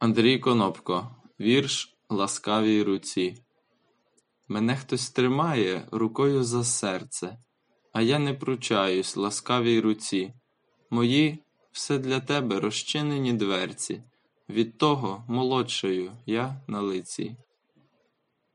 Андрій Конопко Вірш Ласкавій руці Мене хтось тримає рукою за серце, А я не пручаюсь ласкавій руці. Мої все для тебе розчинені дверці, Від того молодшою я на лиці.